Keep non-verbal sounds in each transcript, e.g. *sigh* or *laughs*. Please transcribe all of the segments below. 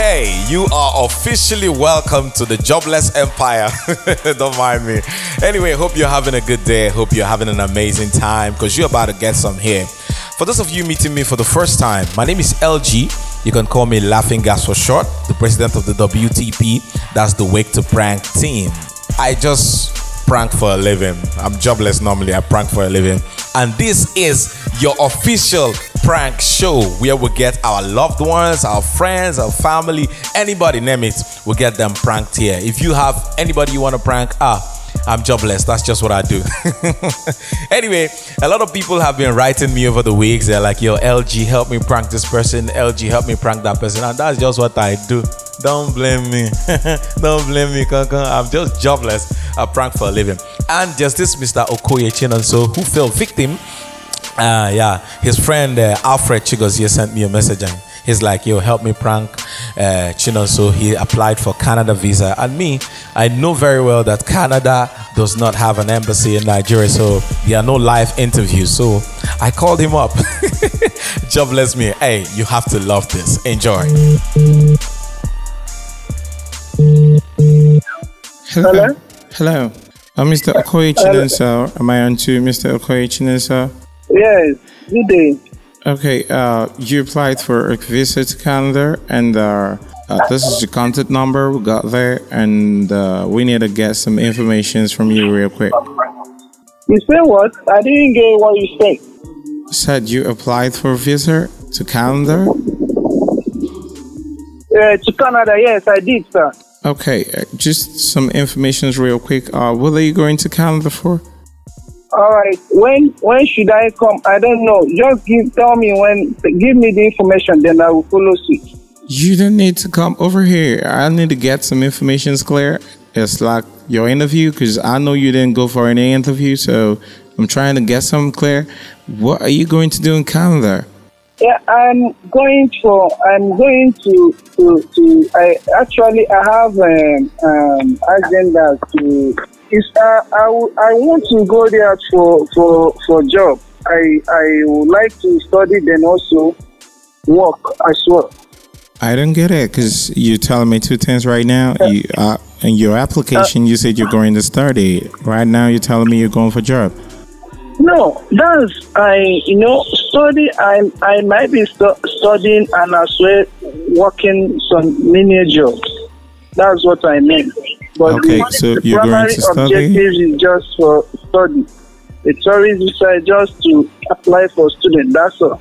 Okay, you are officially welcome to the Jobless Empire. *laughs* Don't mind me. Anyway, hope you're having a good day. Hope you're having an amazing time because you're about to get some here. For those of you meeting me for the first time, my name is LG. You can call me Laughing Gas for short, the president of the WTP. That's the Wake to Prank team. I just prank for a living. I'm jobless normally, I prank for a living. And this is your official prank show where we get our loved ones, our friends, our family, anybody, name it, we get them pranked here. If you have anybody you want to prank, ah, I'm jobless. That's just what I do. *laughs* anyway, a lot of people have been writing me over the weeks. They're like, yo, LG, help me prank this person. LG, help me prank that person. And that's just what I do. Don't blame me. *laughs* Don't blame me. I'm just jobless. I prank for a living. And just this Mr. Okoye Chinonso who fell victim. Uh, yeah, his friend uh, Alfred Chigozie sent me a message and he's like, yo, help me prank uh, So He applied for Canada visa. And me, I know very well that Canada does not have an embassy in Nigeria, so there are no live interviews. So I called him up. *laughs* Jobless me. Hey, you have to love this. Enjoy. Hello. Hello. Uh, Mr. Okoye Chinonso. Am I on to Mr. Okoye Chinonso? Yes. Good day. Okay. Uh, you applied for a visa to Canada, and uh, uh, this is your contact number. We got there, and uh, we need to get some information from you real quick. You say what? I didn't get what you said. Said you applied for a visa to Canada. Uh, to Canada, yes, I did, sir. Okay, uh, just some information real quick. Uh, what are you going to Canada for? All right. When when should I come? I don't know. Just give tell me when. Give me the information, then I will follow suit. You don't need to come over here. I need to get some information clear. It's like your interview because I know you didn't go for any interview, so I'm trying to get some clear. What are you going to do in Canada? Yeah, I'm going for. I'm going to to to. I actually I have um, um agenda to. Is uh, I I want to go there for for for job. I I would like to study then also work as well. I don't get it because you're telling me two things right now. You, uh, in your application, you said you're going to study. Right now, you're telling me you're going for job. No, that's I. You know, study. I I might be stu- studying and as well working some mini jobs. That's what I mean. But Okay, so the you're going primary to study? objective is just for study. The tourist visa is just to apply for student. That's all.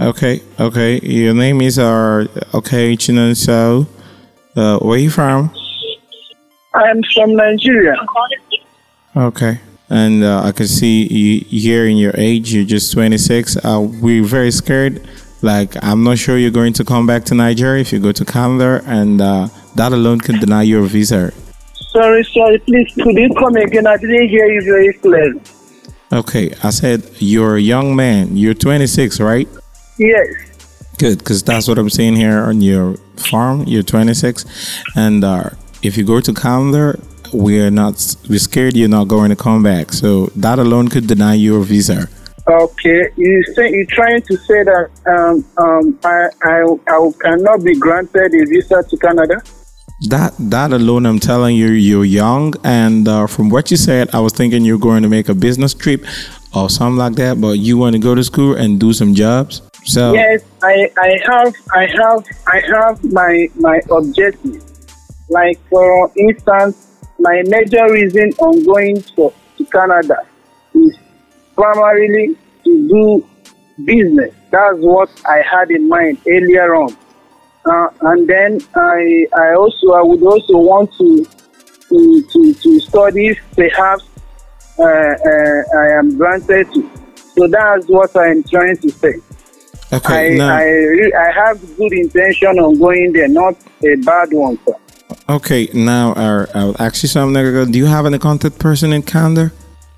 Okay, okay. Your name is uh, okay, Chinonso. Uh, where are you from? I'm from Nigeria. Okay. And uh, I can see you here in your age, you're just 26. Uh, we're very scared. Like, I'm not sure you're going to come back to Nigeria if you go to Canada, and uh, that alone can deny your visa. Sorry, sorry. Please, could you come again? I didn't hear you very clearly. Okay, I said you're a young man. You're 26, right? Yes. Good, because that's what I'm seeing here on your farm. You're 26, and uh, if you go to Canada, we're not we're scared you're not going to come back. So that alone could deny your visa. Okay, you say you're trying to say that um, um, I, I I cannot be granted a visa to Canada. That that alone, I'm telling you, you're young, and uh, from what you said, I was thinking you're going to make a business trip or something like that. But you want to go to school and do some jobs. So Yes, I, I have I have I have my my objective. Like for instance, my major reason on going to, to Canada is primarily to do business. That's what I had in mind earlier on. Uh, and then I I also I would also want to to to, to study if perhaps uh, uh, I am granted to. So that's what I'm trying to say. okay, I, now I, re- I have good intention on going there, not a bad one, sir. okay, now uh, I'll ask you something. Do you have any contact person in Canada?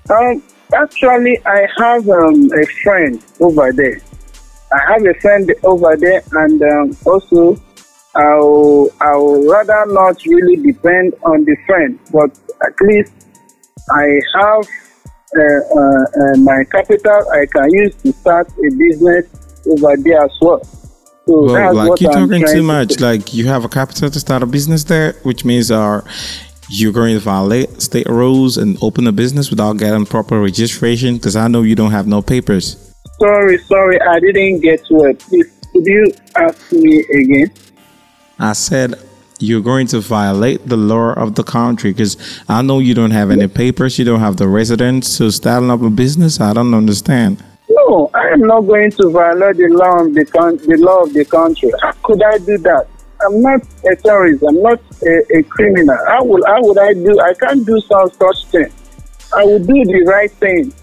Um, actually, I have um, a friend over there. I have a friend over there, and um, also, I'll, I'll rather not really depend on the friend, but at least I have uh, uh, uh, my capital I can use to start a business over there as well. So Well, like you're I'm talking too much. say. Like you have a capital to start a business there, which means uh, you're going to violate state rules and open a business without getting proper registration. Because I know you don't have no papers. Sorry, sorry, I didn't get to it. Please, could you ask me again? I said you're going to violate the law of the country because I know you don't have any papers. You don't have the residence to start up a business. I don't understand. No, I am not going to violate the law of the con- the law of the country. How could I do that? I'm not a terrorist. I'm not a, a criminal. How would how would I do? I can't do some such thing. I will do the right thing.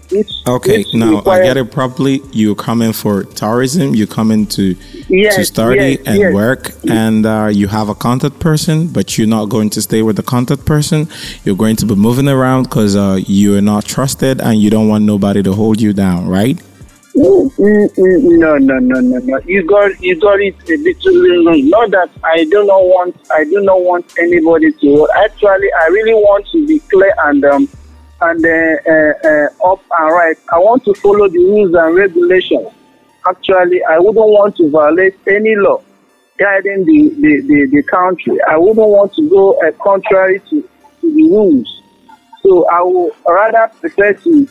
Okay, now I get it properly. You're coming for tourism. You're coming to to study yes, and yes. work, and uh, you have a contact person, but you're not going to stay with the contact person. You're going to be moving around because uh, you are not trusted, and you don't want nobody to hold you down, right? No, no, no, no, no. You got you got it a little wrong. Not that I do not want I do not want anybody to. Actually, I really want to be clear and um and uh, uh, uh, up and right. I want to follow the rules and regulations. Actually, I wouldn't want to violate any law guiding the, the, the, the country. I wouldn't want to go uh, contrary to, to the rules. So I will rather prefer to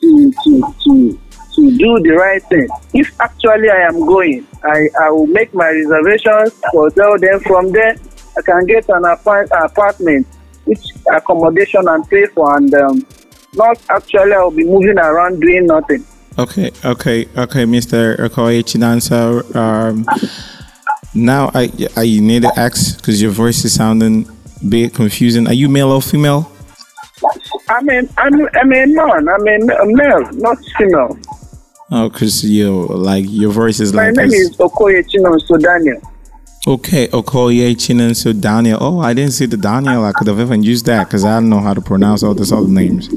to to to to do the right thing. If actually I am going, I, I will make my reservations, hotel. Then from there, I can get an apart- apartment, which accommodation and pay for, and um, not actually I will be moving around doing nothing. Okay, okay, okay, Mr. Okoye Chinansa. Um, now I I need to ask because your voice is sounding a bit confusing. Are you male or female? I mean, I'm, I'm a man. I'm a male, not female. Oh, because you like your voice is My like name this. is Okoye Chinonso Daniel. Okay, Okoye Chinanso Daniel. Oh, I didn't see the Daniel. I could have even used that because I don't know how to pronounce all these other names.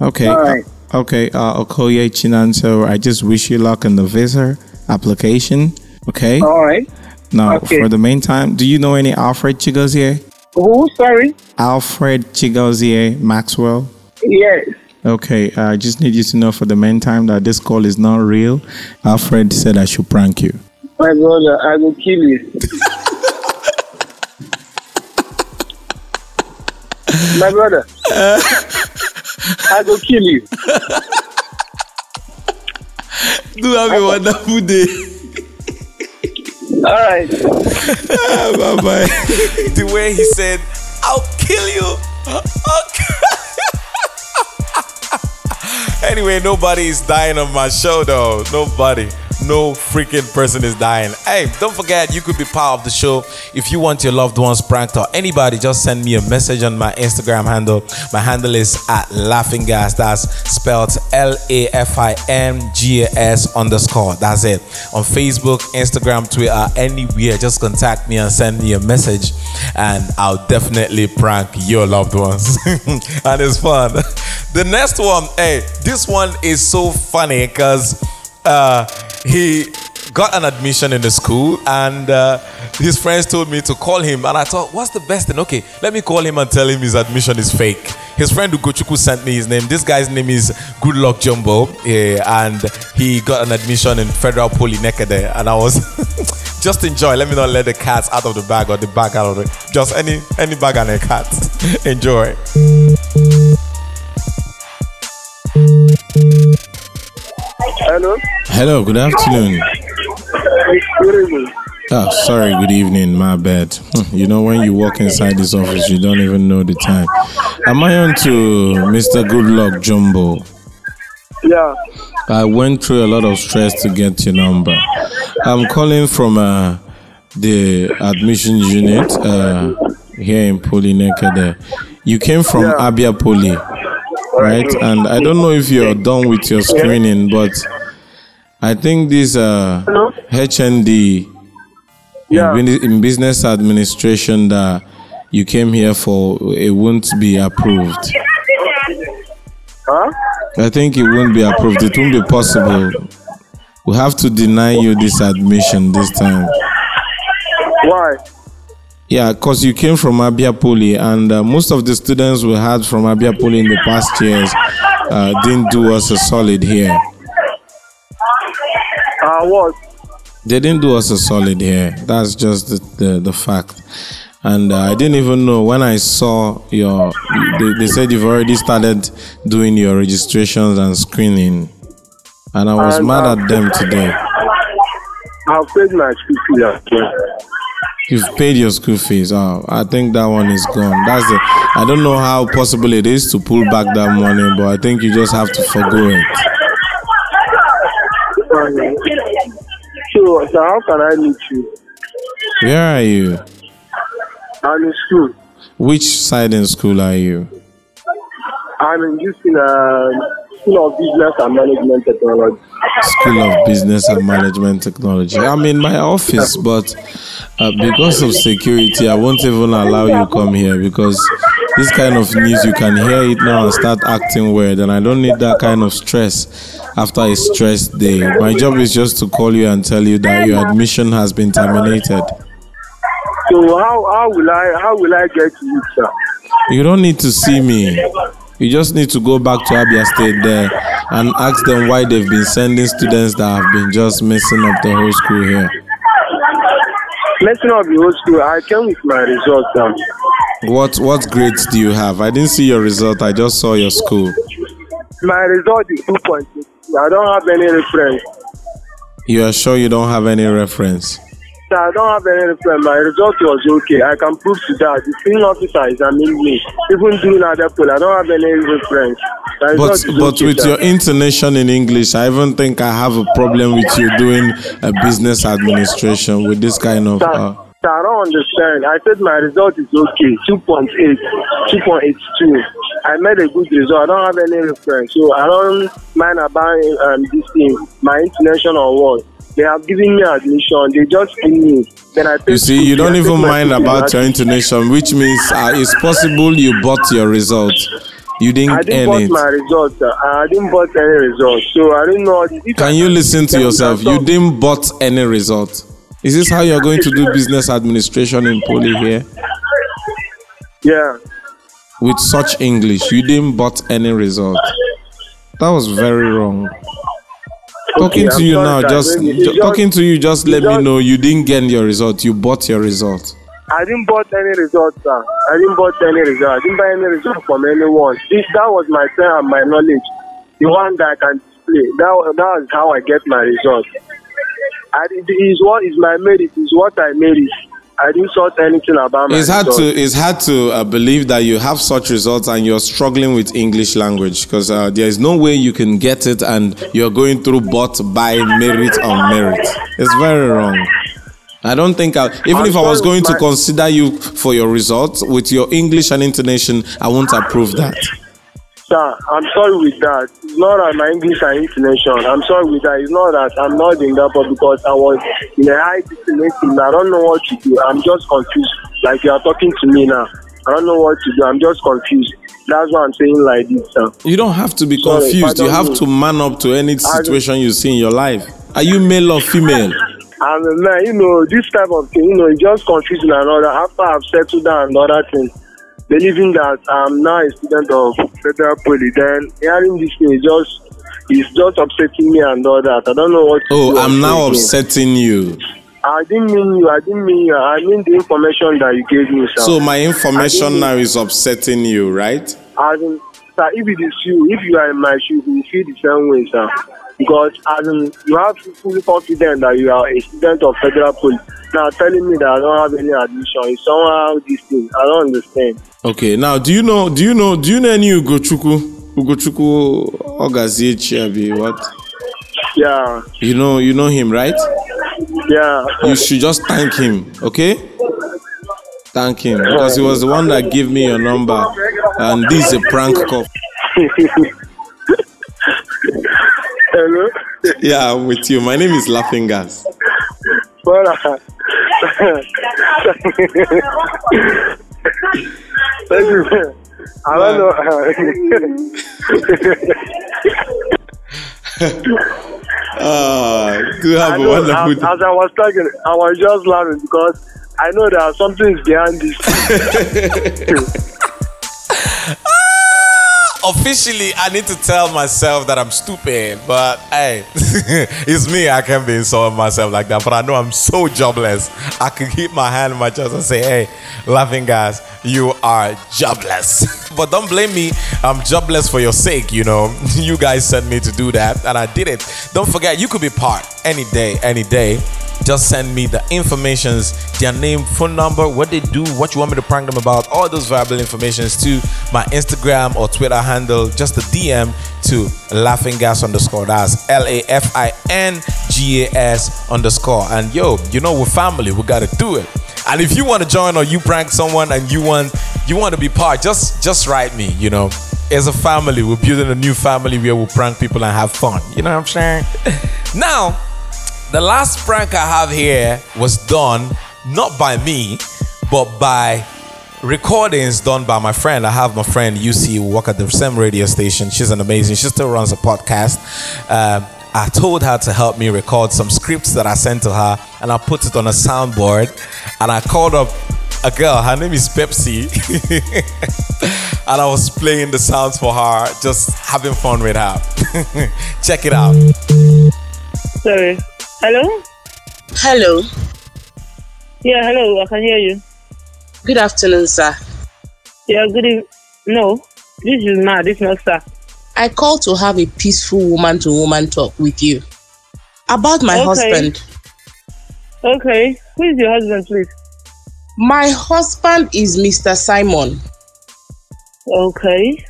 Okay, All right. uh, okay, uh, Okoye Chinanso. I just wish you luck in the visa application. Okay. All right. Now, okay. for the meantime, do you know any Alfred Chigozie? Who? Sorry. Alfred Chigozie Maxwell. Yes. Okay, I just need you to know for the meantime that this call is not real. Alfred said I should prank you. My brother, I will kill you. My brother, I will kill you. Do have a wonderful day. All right. Ah, bye bye. the way he said, I'll kill you. I'll *laughs* kill-" anyway, nobody is dying on my show though. Nobody. No freaking person is dying. Hey, don't forget you could be part of the show. If you want your loved ones pranked or anybody, just send me a message on my Instagram handle. My handle is at laughing gas. That's spelled L-A-F-I-N-G-A-S underscore. That's it. On Facebook, Instagram, Twitter, anywhere, just contact me and send me a message and I'll definitely prank your loved ones. *laughs* and it's fun. *laughs* The next one, hey, this one is so funny because uh, he got an admission in the school and uh, his friends told me to call him and I thought what's the best thing? Okay let me call him and tell him his admission is fake. His friend Ugochukwu sent me his name. This guy's name is Goodluck Jumbo eh, and he got an admission in Federal Poly and I was *laughs* just enjoy let me not let the cats out of the bag or the bag out of the just any any bag and a cat. *laughs* Enjoy Hello. Good afternoon. Evening. Oh, sorry, good evening. My bad. Hmm, You know, when you walk inside this office, you don't even know the time. Am I on to Mr. Goodluck Jumbo? Yeah. I went through a lot of stress to get your number. I'm calling from uh, the admissions unit uh, here in Poly Nekede. You came from Yeah. Abia Poly, right? And I don't know if you're done with your screening, but I think this uh, Hello? HND Yeah. in, in business administration that you came here for, it won't be approved. Huh? I think it won't be approved. It won't be possible. We have to deny you this admission this time. Why? Yeah, because you came from Abia Poly, and uh, most of the students we had from Abia Poly in the past years uh, didn't do us a solid here. What? They didn't do us a solid here. That's just the, the, the fact. And uh, I didn't even know when I saw your. They, they said you've already started doing your registrations and screening. And I was And, mad uh, at them today. I've paid my school fee as well. You've paid your school fees. Oh, I think that one is gone. That's it. I don't know how possible it is to pull back that money, but I think you just have to forgo it. So, so how can I meet you? Where are you? I'm in school. Which side in school are you? I'm in in uh, School of Business and Management Technology. School of Business and Management Technology. I'm in my office, but uh, because of security, I won't even allow you come here because this kind of news you can hear it now and start acting weird, and I don't need that kind of stress after a stressed day. My job is just to call you and tell you that your admission has been terminated. So how how will I how will I get you, sir? You don't need to see me. You just need to go back to Abia State there and ask them why they've been sending students that have been just messing up the whole school here. Messing up the whole school. I came with my results. What what grades do you have? I didn't see your result. I just saw your school. My result is two point six. I don't have any reference. You are sure you don't have any reference? Sir, I don't have any reference. My result was okay. I can prove to that. The senior officer examined me. Even during other poll, I don't have any reference. But but okay, with sir. your intonation in English, I even think I have a problem with you doing a business administration with this kind of. Uh, sir, I don't understand. I said my result is okay, 2.8, 2.82. I made a good result. I don't have any reference. So I don't mind about um, this thing, my intonation or what. They have given me admission. They just give me. Then I you see, you don't even mind about your intonation, which means uh, it's possible you bought your result. You didn't I didn't earn it. my result. Sir. I didn't bought any result. So I didn't know. Can you listen to yourself? You didn't bought any result. Is this how you're going to do *laughs* business administration in Poly here? Yeah. With such English, you didn't bought any result. That was very wrong. Talking Okay, to you now, just, Maybe ju- it's talking to you, just let me just- know you didn't get your result. You bought your result. I didn't bought any result, sir. I didn't bought any result. I didn't buy any result from anyone. This, that was my time and my knowledge. The one that I can display. That, that is how I get my result. And it is what is my merit. Is what I made it. I didn't sort anything about my It's hard result. to it's hard to uh, believe that you have such results and you're struggling with English language because uh, there is no way you can get it and you're going through but by merit on merit. It's very wrong. I don't think I, even I'm if I was going to consider you for your results with your English and intonation, I won't approve that. Sir, I'm sorry with that. It's not that my English and intonation. I'm sorry with that. It's not that I'm not in that part because I was in a high destination. I don't know what to do. I'm just confused. Like you are talking to me now. I don't know what to do. I'm just confused. That's why I'm saying like this, sir. You don't have to be Sorry, confused. You have to man up to any situation you see in your life. Are you male or female? And uh, man, you know, this type of thing, you know, it's just confusing another. After I've settled down another thing, believing that I'm now a student of federal poly, then hearing this thing is just it's just upsetting me and all that. I don't know what Oh. I'm now upsetting you. I didn't mean you. I didn't mean you. I mean the information that you gave me, sir. So my information now is upsetting you, right? as in, sir, if it is you, if you are in my shoes, you feel the same way, sir. Because as in, you have to fully confident that you are a student of federal police. Now telling me that I don't have any admission is somehow this thing. I don't understand. Okay, now do you know do you know do you know any Ugochukwu? Ugochukwu Ogazie Chiabi, what? Yeah, You know you know him, right? yeah. You should just thank him, okay? Thank him because he was the one that gave me your number, and this is a prank call. *laughs* Hello. Yeah, I'm with you. My name is Laughing Gas. Uh, *laughs* *laughs* Well, uh, I know. I a know, wonderful as, I was talking, I was just laughing because I know that something is behind this. *laughs* officially, I need to tell myself that I'm stupid, but hey, *laughs* it's me. I can't be insulting myself like that. But I know I'm so jobless. I can keep my hand in my chest and say, hey, laughing guys, you are jobless. *laughs* but don't blame me. I'm jobless for your sake. You know, *laughs* you guys sent me to do that, and I did it. Don't forget, you could be part any day, any day just send me the informations, their name, phone number, what they do, what you want me to prank them about, all those valuable informations to my Instagram or Twitter handle, just a DM to laughing gas underscore. That's L A F I N G A S underscore. And yo, you know we're family, we gotta do it. And if you want to join or you prank someone and you want you want to be part, just just write me, you know. As a family, we're building a new family where we prank people and have fun. You know what I'm saying? *laughs* now the last prank I have here was done not by me, but by recordings done by my friend. I have my friend UC who work at the same radio station. She's an amazing. She still runs a podcast. Um, I told her to help me record some scripts that I sent to her, and I put it on a soundboard. And I called up a girl. Her name is Pepsi, *laughs* and I was playing the sounds for her, just having fun with her. *laughs* Check it out. Sorry. Hello? Hello. Yeah, hello. I can hear you. Good afternoon, sir. Yeah, good evening. No, this is not. This is not sir. I called to have a peaceful woman to woman talk with you about my Okay. husband. Okay. Who is your husband, please? My husband is Mr. Simon. Okay.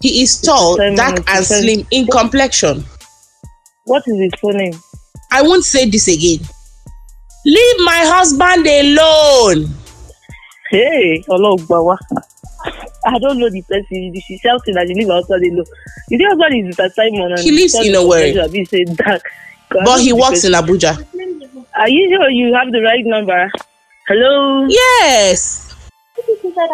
He is tall, Simon, dark, and slim in complexion. What is his full name? I won't say this again. Leave my husband alone. Hey, Ologbawa. I don't know the person. She's shouting that she lives outside alone. You think husband is Mr. Simon? And He lives in Owerri. He said dark. But he works in Abuja. Are you sure you have the right number? Hello? Yes.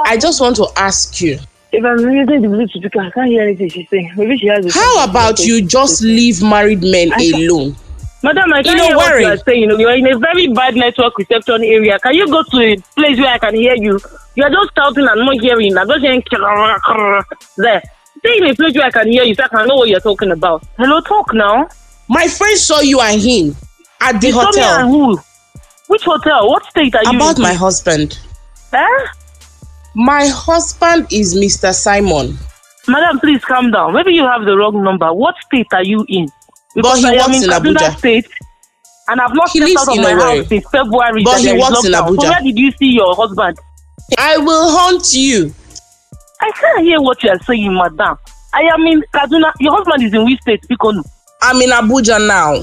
I just want to ask you. If I'm using the Bluetooth speaker, I can't hear anything she's saying. Maybe she has. a- How about you just leave married men alone? Madam, I can't hear what you are saying. You are in a very bad network reception area. Can you go to a place where I can hear you? You are just shouting and not hearing. I'm just hearing there. Stay in a place where I can hear you so I can know what you're talking about. Hello, talk now. My friend saw you and him at the You told me and hotel who? Which hotel? What state are you about my husband. Eh? My husband is Mr. Simon, Madam, please calm down. Maybe you have the wrong number. What state are you in? But he I works in Kaduna Abuja. State, and I've not He stepped out of in my house since February. But he works in lockdown. So Abuja. where did you see your husband? I will hunt you. I can't hear what you are saying, madam. I am in Kaduna. Your husband is in which state? Bikonu. I'm in Abuja now.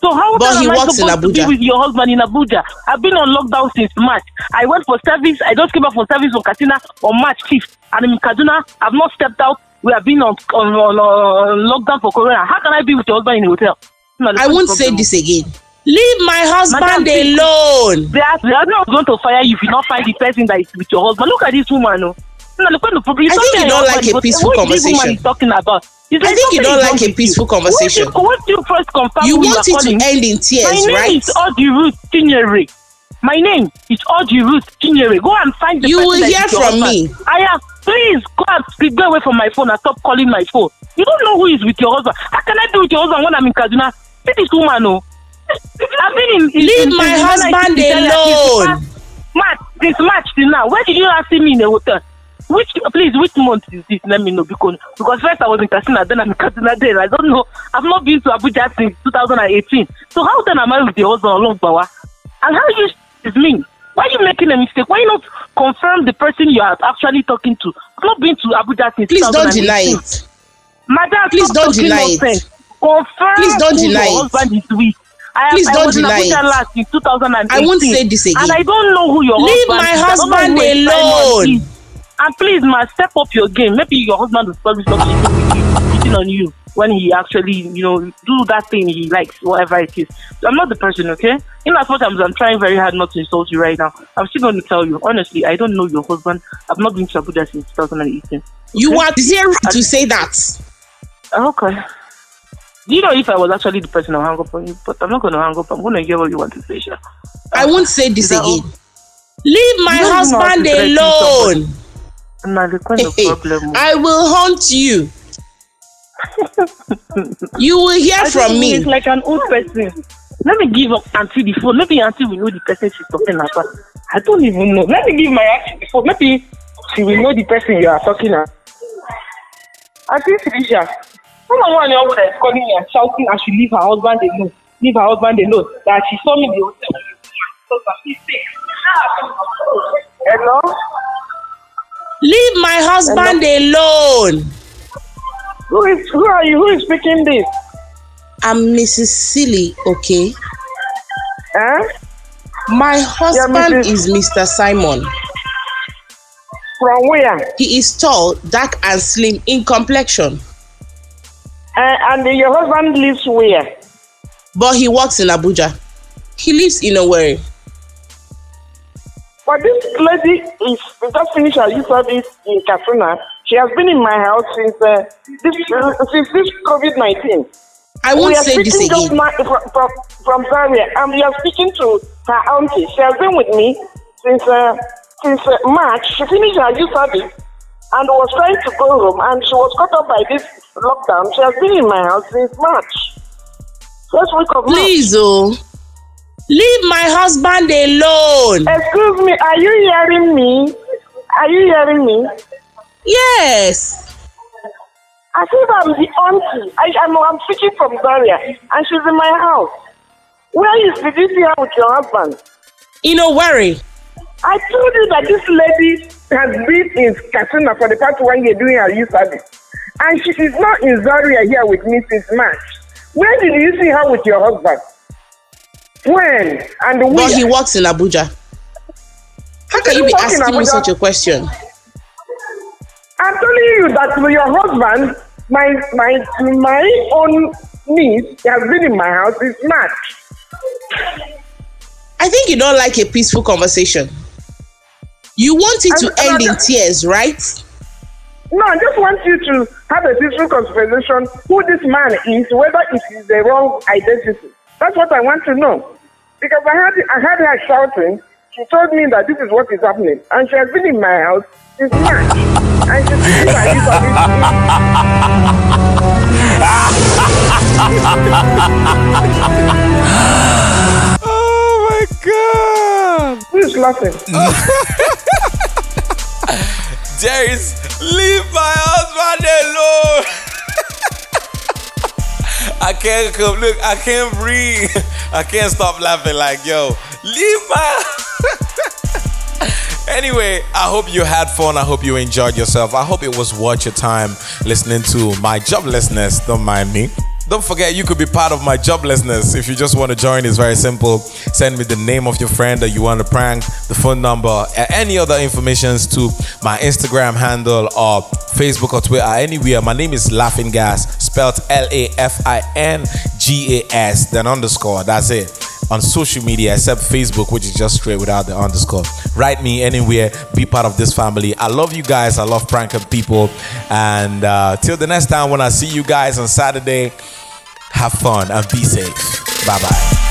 So how But he am I works in supposed to be Abuja. with your husband in Abuja? I've been on lockdown since March. I went for service. I just came back from service from Katsina on March 5th. And in Kaduna. I've not stepped out. We have been on, on, on, on lockdown for Corona. How can I be with your husband in a hotel? No, I won't say this again. Leave my husband Madam, alone. They are, they are not going to fire you if you not find the person that is with your husband. Look at this woman. Oh. No, no look at the problem. I think you don't like a peaceful Who is this woman conversation. is talking about? It's I think you don't like a peaceful you. conversation. What what you first confirm You want it to end in tears, My name right? is Audrey Ruth Chinyere. My name is Audrey Ruth Chinyere. Go and find the You person will that hear from husband. me. I am. Please go and speak. Go away from my phone and stop calling my phone. You don't know who is with your husband. How can I be with your husband when I'm in Kaduna? See this woman, oh. I've been in. in Leave in- my in- husband alone. March, since March till now. Where did you last see me in a hotel? Which, please, which month is this? Let me know because because first I was in Katsina, then I'm in Katsina. Then I don't know. I've not been to Abuja since 2018. So how then am I with your husband along Bawa? And how you is me? Why are you making a mistake? Why you not confirm the person you are actually talking to? I've not been to Abuja since Please don't 2018. deny it. Madam, Please don't deny it. Confirm Please don't deny your it. husband is with. I, Please I don't deny it. last in 2018. I won't say this again. And I don't know who your Leave husband my is. Husband alone. is. And please, ma, step up your game. Maybe your husband will probably cheating with you, cheating on you when he actually, you know, do that thing he likes, whatever it is. I'm not the person, okay? In as much as I'm trying very hard not to insult you right now, I'm still going to tell you, honestly, I don't know your husband. I've not been to Abuja since 2018. You are zero to say that. Okay. Do you know if I was actually the person I'll hang up on you? But I'm not going to hang up. I'm going to hear what you want to say, Sha. I won't say this Is that all? again. Leave my You don't know how to husband alone. Na the kind of *laughs* problem. I will haunt you. You will hear I from me. It's like an old person. Let me give auntie the phone. Maybe auntie will know the person she's talking about. I don't even know. Let me give my auntie the phone. Maybe she will know the person you are talking about. Auntie Felicia, someone one your woman is calling and shouting and she leave her husband alone. Leave her husband alone. That she saw me in the hotel. Hello? Leave my husband alone. Who is who are you? Who is speaking this? I'm Mrs. Silly, okay? Eh? My husband is Mr. Simon. From where? He is tall, dark, and slim in complexion, Uh, and your husband lives where? but he works in Abuja. He lives in Owerri. But this lady is just finished her service in Katsina. She has been in my house since uh, this uh, since this COVID nineteen. I won't say this again. now from from, from Zaria, and we are speaking to her auntie. She has been with me since uh, since uh, March. She finished her youth service and was trying to go home, and she was caught up by this lockdown. She has been in my house since March. First week of March. Please, oh, leave my husband alone. Excuse me, are you hearing me? Are you hearing me? Yes. I think I'm the auntie. I, I'm, I'm speaking from Zaria, and she's in my house. Where is did you see her with your husband? In Owerri. I told you that this lady has been in Katsina for the past one year doing her youth service, and she is not in Zaria here with me since March. Where did you see her with your husband? When and where? But he works in Abuja. How can you be asking me such a question? I'm telling you that your husband, my my my own niece, has been in my house since March. I think you don't like a peaceful conversation. You want it to I'm- end in I'm- tears, right? No, I just want you to have a peaceful conversation who this man is, whether it is the wrong identity. That's what I want to know. Because I had I had her shouting. She told me that this is what is happening, and she has been in my house since March. And she's been like this for this Oh my god! Who is laughing? Jerry's leave my husband alone. I can't come. Look, I can't breathe. I can't stop laughing. Like, yo, leave my. Anyway, I hope you had fun. I hope you enjoyed yourself. I hope it was worth your time listening to my joblessness. Don't mind me. Don't forget, you could be part of my joblessness. If you just want to join, it's very simple. Send me the name of your friend that you want to prank, the phone number, any other informations to my Instagram handle or Facebook or Twitter, anywhere. My name is Laughing Gas, spelled L A F I N G A S, then underscore. That's it on social media except Facebook, which is just straight without the underscore. Write me anywhere, be part of this family. I love you guys. I love pranking people. And uh, till the next time when I see you guys on Saturday, have fun and be safe. Bye bye.